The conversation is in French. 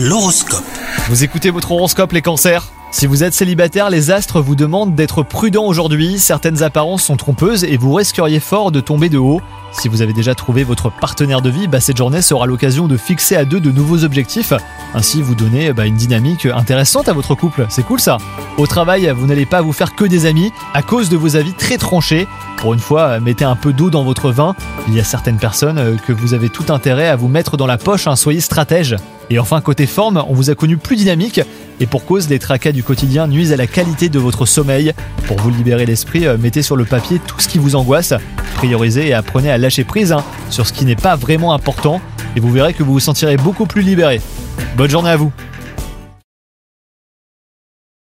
L'horoscope. Vous écoutez votre horoscope les cancers? Si vous êtes célibataire, les astres vous demandent d'être prudent aujourd'hui, certaines apparences sont trompeuses et vous risqueriez fort de tomber de haut. Si vous avez déjà trouvé votre partenaire de vie, bah, cette journée sera l'occasion de fixer à deux de nouveaux objectifs. Ainsi, vous donnez bah, une dynamique intéressante à votre couple. C'est cool ça? Au travail, vous n'allez pas vous faire que des amis à cause de vos avis très tranchés. Pour une fois, mettez un peu d'eau dans votre vin. Il y a certaines personnes euh, que vous avez tout intérêt à vous mettre dans la poche. hein. Soyez stratège. Et enfin, côté forme, on vous a connu plus dynamique. Et pour cause, les tracas du quotidien nuisent à la qualité de votre sommeil. Pour vous libérer l'esprit, euh, mettez sur le papier tout ce qui vous angoisse. Priorisez et apprenez à lâcher prise hein, sur ce qui n'est pas vraiment important. Et vous verrez que vous vous sentirez beaucoup plus libéré. Bonne journée à vous